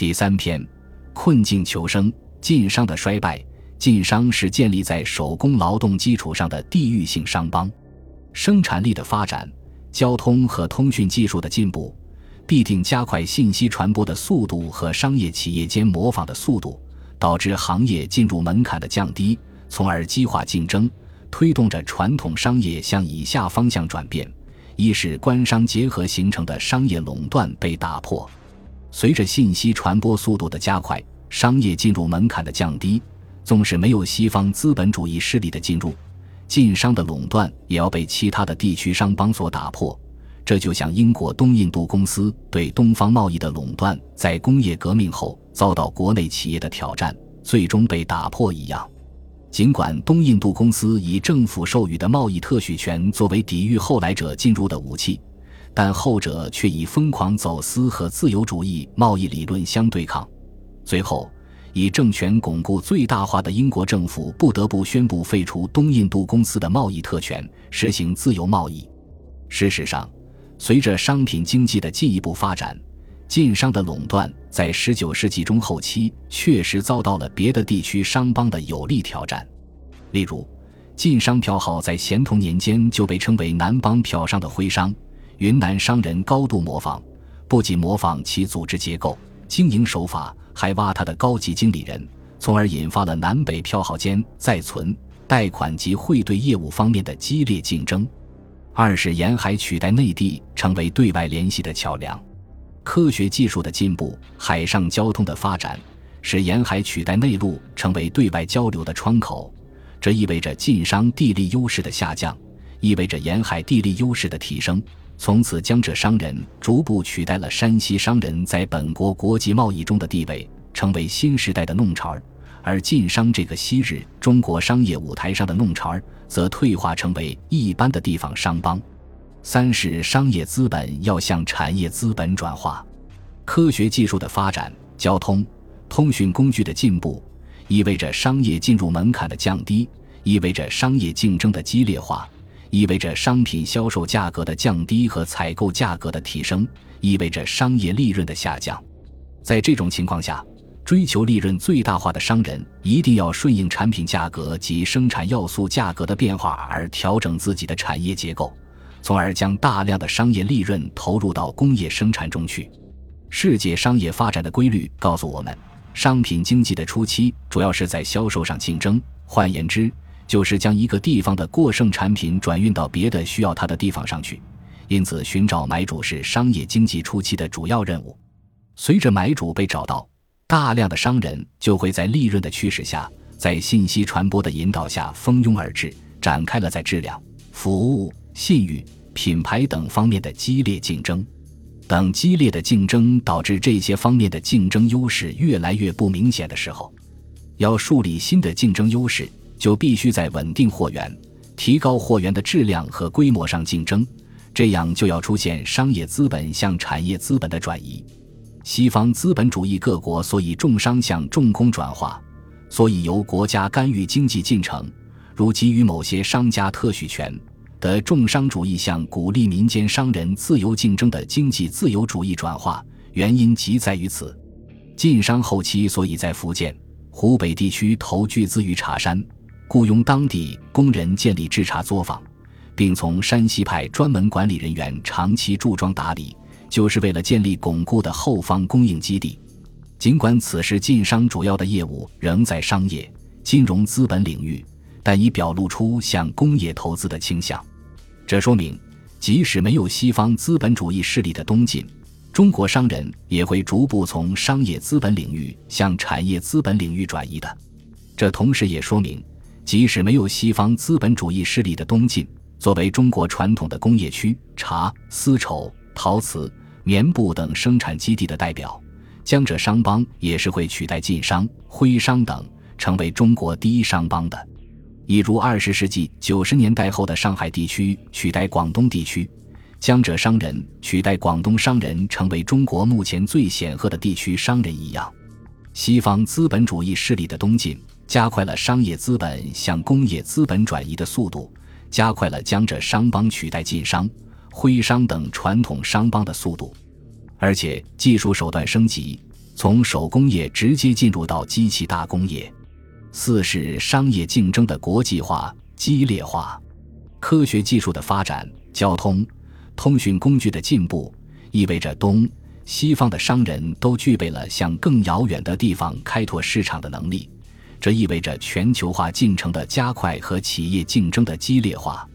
第三篇，困境求生，晋商的衰败。晋商是建立在手工劳动基础上的地域性商帮，生产力的发展、交通和通讯技术的进步，必定加快信息传播的速度和商业企业间模仿的速度，导致行业进入门槛的降低，从而激化竞争，推动着传统商业向以下方向转变：一是官商结合形成的商业垄断被打破，随着信息传播速度的加快，商业进入门槛的降低。纵使没有西方资本主义势力的进入，晋商的垄断也要被其他的地区商帮所打破。这就像英国东印度公司对东方贸易的垄断，在工业革命后遭到国内企业的挑战，最终被打破一样。尽管东印度公司以政府授予的贸易特许权作为抵御后来者进入的武器，但后者却以疯狂走私和自由主义贸易理论相对抗，最后。以政权巩固最大化的英国政府不得不宣布废除东印度公司的贸易特权，实行自由贸易。事实上，随着商品经济的进一步发展，晋商的垄断在19世纪中后期确实遭到了别的地区商帮的有力挑战。例如，晋商票号在咸同年间就被称为南帮票商的徽商，云南商人高度模仿，不仅模仿其组织结构、经营手法。还挖他的高级经理人，从而引发了南北票号间在存、贷款及汇兑业务方面的激烈竞争。二是沿海取代内地，成为对外联系的桥梁。科学技术的进步、海上交通的发展，使沿海取代内陆成为对外交流的窗口。这意味着晋商地利优势的下降，意味着沿海地利优势的提升。从此，江浙商人逐步取代了山西商人在本国国际贸易中的地位，成为新时代的弄潮儿；而晋商这个昔日中国商业舞台上的弄潮儿，则退化成为一般的地方商帮。三是商业资本要向产业资本转化，科学技术的发展、交通、通讯工具的进步，意味着商业进入门槛的降低，意味着商业竞争的激烈化。意味着商品销售价格的降低和采购价格的提升，意味着商业利润的下降。在这种情况下，追求利润最大化的商人一定要顺应产品价格及生产要素价格的变化而调整自己的产业结构，从而将大量的商业利润投入到工业生产中去。世界商业发展的规律告诉我们，商品经济的初期主要是在销售上竞争。换言之，就是将一个地方的过剩产品转运到别的需要它的地方上去，因此寻找买主是商业经济初期的主要任务。随着买主被找到，大量的商人就会在利润的驱使下，在信息传播的引导下蜂拥而至，展开了在质量、服务、信誉、品牌等方面的激烈竞争。等激烈的竞争导致这些方面的竞争优势越来越不明显的时候，要树立新的竞争优势。就必须在稳定货源、提高货源的质量和规模上竞争，这样就要出现商业资本向产业资本的转移。西方资本主义各国所以重商向重工转化，所以由国家干预经济进程，如给予某些商家特许权的重商主义向鼓励民间商人自由竞争的经济自由主义转化，原因即在于此。晋商后期所以在福建、湖北地区投巨资于茶山。雇佣当地工人建立制茶作坊，并从山西派专门管理人员长期驻庄打理，就是为了建立巩固的后方供应基地。尽管此时晋商主要的业务仍在商业、金融资本领域，但已表露出向工业投资的倾向。这说明，即使没有西方资本主义势力的东进，中国商人也会逐步从商业资本领域向产业资本领域转移的。这同时也说明。即使没有西方资本主义势力的东进，作为中国传统的工业区、茶、丝绸、陶瓷、棉布等生产基地的代表，江浙商帮也是会取代晋商、徽商等，成为中国第一商帮的。一如二十世纪九十年代后的上海地区取代广东地区，江浙商人取代广东商人，成为中国目前最显赫的地区商人一样，西方资本主义势力的东晋。加快了商业资本向工业资本转移的速度，加快了江浙商帮取代晋商、徽商等传统商帮的速度，而且技术手段升级，从手工业直接进入到机器大工业。四是商业竞争的国际化、激烈化，科学技术的发展、交通、通讯工具的进步，意味着东西方的商人都具备了向更遥远的地方开拓市场的能力。这意味着全球化进程的加快和企业竞争的激烈化。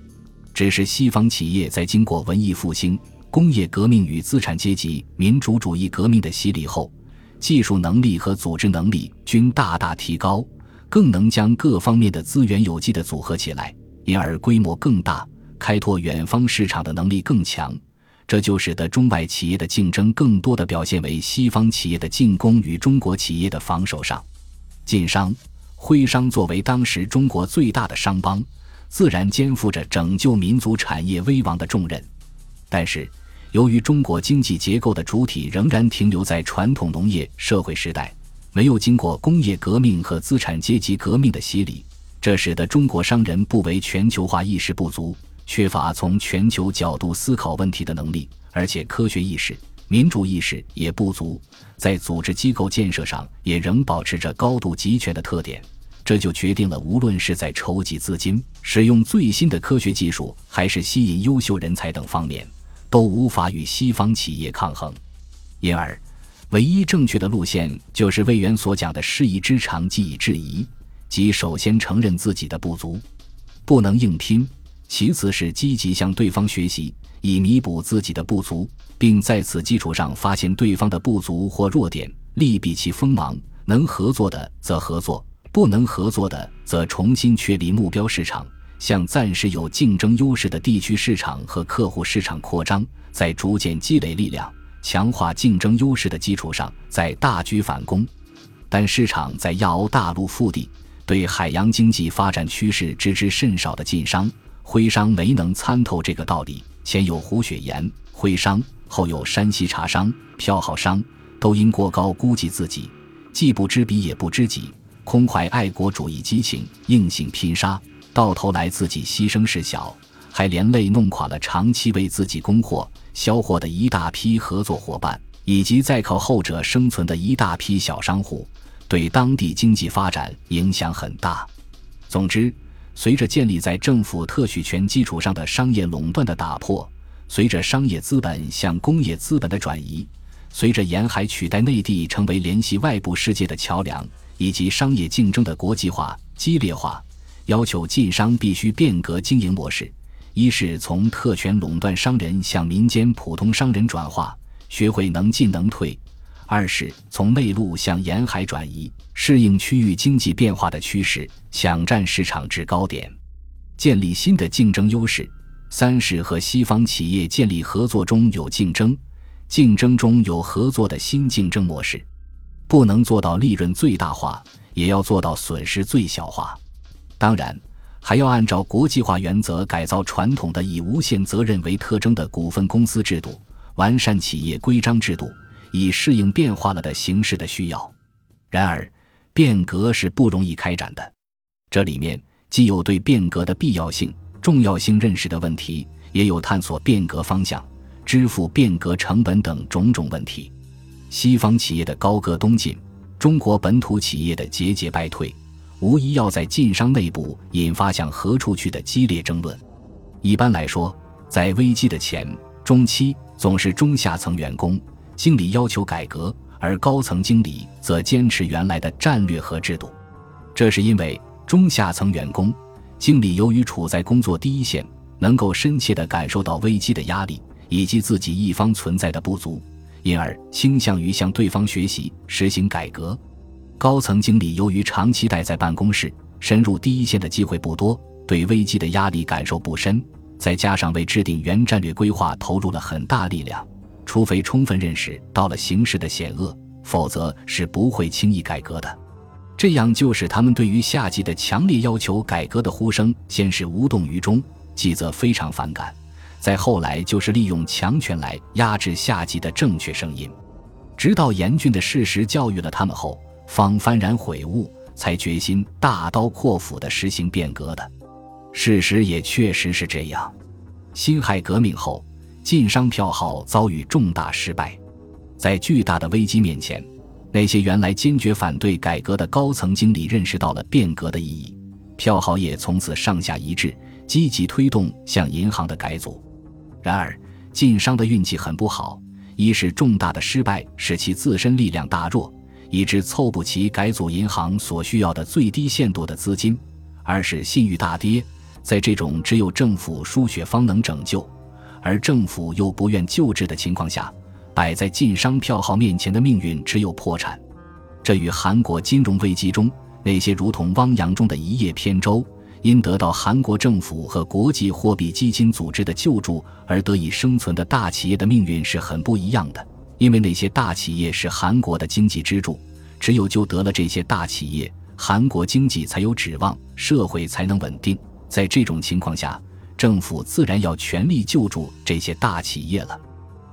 只是西方企业在经过文艺复兴、工业革命与资产阶级民主主义革命的洗礼后，技术能力和组织能力均大大提高。更能将各方面的资源有机的组合起来，因而规模更大，开拓远方市场的能力更强。这就使得中外企业的竞争更多的表现为西方企业的进攻与中国企业的防守上。晋商、徽商作为当时中国最大的商帮，自然肩负着拯救民族产业危亡的重任。但是，由于中国经济结构的主体仍然停留在传统农业社会时代。没有经过工业革命和资产阶级革命的洗礼，这使得中国商人不为全球化意识不足，缺乏从全球角度思考问题的能力，而且科学意识、民主意识也不足，在组织机构建设上也仍保持着高度集权的特点。这就决定了，无论是在筹集资金、使用最新的科学技术，还是吸引优秀人才等方面，都无法与西方企业抗衡，因而。唯一正确的路线就是魏源所讲的“师夷之长，技以制夷”，即首先承认自己的不足，不能硬拼；其次是积极向对方学习，以弥补自己的不足，并在此基础上发现对方的不足或弱点，利避其锋芒。能合作的则合作，不能合作的则重新确立目标市场，向暂时有竞争优势的地区市场和客户市场扩张，在逐渐积累力量。强化竞争优势的基础上，再大举反攻，但市场在亚欧大陆腹地，对海洋经济发展趋势知之甚少的晋商、徽商没能参透这个道理。前有胡雪岩、徽商，后有山西茶商、票号商，都因过高估计自己，既不知彼也不知己，空怀爱国主义激情，硬性拼杀，到头来自己牺牲事小，还连累弄垮了长期为自己供货。销货的一大批合作伙伴，以及在靠后者生存的一大批小商户，对当地经济发展影响很大。总之，随着建立在政府特许权基础上的商业垄断的打破，随着商业资本向工业资本的转移，随着沿海取代内地成为联系外部世界的桥梁，以及商业竞争的国际化、激烈化，要求晋商必须变革经营模式。一是从特权垄断商人向民间普通商人转化，学会能进能退；二是从内陆向沿海转移，适应区域经济变化的趋势，抢占市场制高点，建立新的竞争优势；三是和西方企业建立合作中有竞争，竞争中有合作的新竞争模式，不能做到利润最大化，也要做到损失最小化。当然。还要按照国际化原则改造传统的以无限责任为特征的股份公司制度，完善企业规章制度，以适应变化了的形势的需要。然而，变革是不容易开展的，这里面既有对变革的必要性、重要性认识的问题，也有探索变革方向、支付变革成本等种种问题。西方企业的高歌东进，中国本土企业的节节败退。无疑要在晋商内部引发向何处去的激烈争论。一般来说，在危机的前、中期，总是中下层员工、经理要求改革，而高层经理则坚持原来的战略和制度。这是因为中下层员工、经理由于处在工作第一线，能够深切地感受到危机的压力以及自己一方存在的不足，因而倾向于向对方学习，实行改革。高层经理由于长期待在办公室，深入第一线的机会不多，对危机的压力感受不深。再加上为制定原战略规划投入了很大力量，除非充分认识到了形势的险恶，否则是不会轻易改革的。这样就使他们对于下级的强烈要求改革的呼声，先是无动于衷，继则非常反感，再后来就是利用强权来压制下级的正确声音，直到严峻的事实教育了他们后。方幡然悔悟，才决心大刀阔斧地实行变革的。事实也确实是这样。辛亥革命后，晋商票号遭遇重大失败，在巨大的危机面前，那些原来坚决反对改革的高层经理认识到了变革的意义，票号也从此上下一致，积极推动向银行的改组。然而，晋商的运气很不好，一是重大的失败使其自身力量大弱，以致凑不齐改组银行所需要的最低限度的资金；二是信誉大跌。在这种只有政府输血方能拯救，而政府又不愿救治的情况下，摆在晋商票号面前的命运只有破产。这与韩国金融危机中那些如同汪洋中的一叶扁舟，因得到韩国政府和国际货币基金组织的救助而得以生存的大企业的命运是很不一样的。因为那些大企业是韩国的经济支柱，只有救得了这些大企业，韩国经济才有指望，社会才能稳定。在这种情况下，政府自然要全力救助这些大企业了。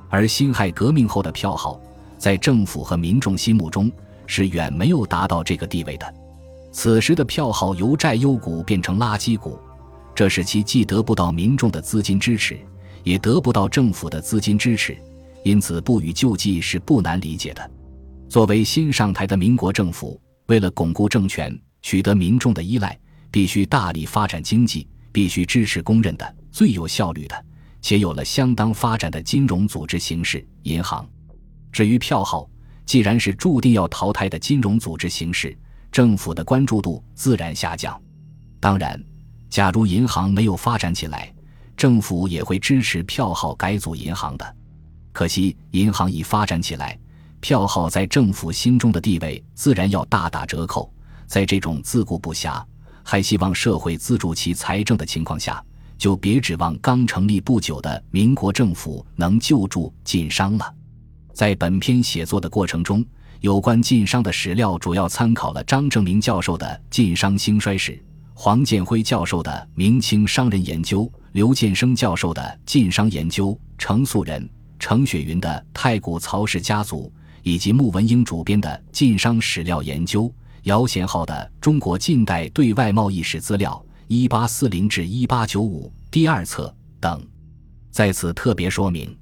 而辛亥革命后的票号，在政府和民众心目中是远没有达到这个地位的。此时的票号由债优股变成垃圾股，这使其既得不到民众的资金支持，也得不到政府的资金支持，因此不予救济是不难理解的。作为新上台的民国政府，为了巩固政权，取得民众的依赖。必须大力发展经济，必须支持公认的最有效率的，且有了相当发展的金融组织形式——银行。至于票号，既然是注定要淘汰的金融组织形式，政府的关注度自然下降。当然，假如银行没有发展起来，政府也会支持票号改组银行的。可惜，银行已发展起来，票号在政府心中的地位自然要大打折扣。在这种自顾不暇。还希望社会资助其财政的情况下，就别指望刚成立不久的民国政府能救助晋商了。在本篇写作的过程中，有关晋商的史料主要参考了张正明教授的《晋商兴衰史》，黄建辉教授的《明清商人研究》，刘建生教授的《晋商研究》，程素人、程雪云的《太古曹氏家族》，以及穆文英主编的《晋商史料研究》。姚贤浩的《中国近代对外贸易史资料（一八四零至一八九五）》第二册等，在此特别说明。